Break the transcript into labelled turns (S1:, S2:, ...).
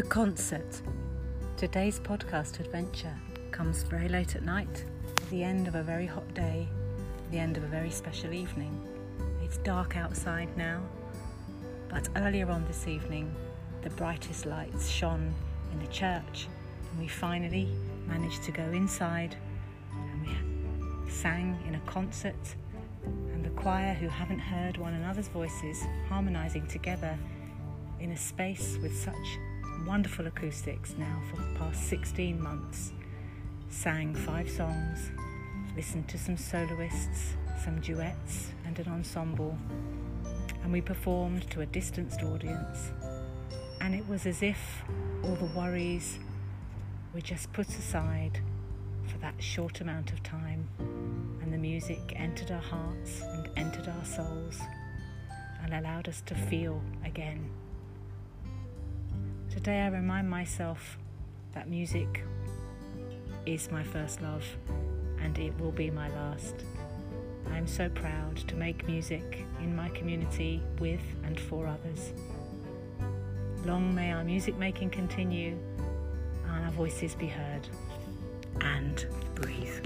S1: The concert. Today's podcast adventure comes very late at night, the end of a very hot day, the end of a very special evening. It's dark outside now, but earlier on this evening, the brightest lights shone in the church, and we finally managed to go inside and we sang in a concert. And the choir, who haven't heard one another's voices, harmonizing together in a space with such wonderful acoustics now for the past 16 months. Sang five songs, listened to some soloists, some duets, and an ensemble. And we performed to a distanced audience. And it was as if all the worries were just put aside for that short amount of time. And the music entered our hearts and entered our souls and allowed us to feel again. Today I remind myself that music is my first love and it will be my last. I am so proud to make music in my community with and for others. Long may our music making continue and our voices be heard and breathe.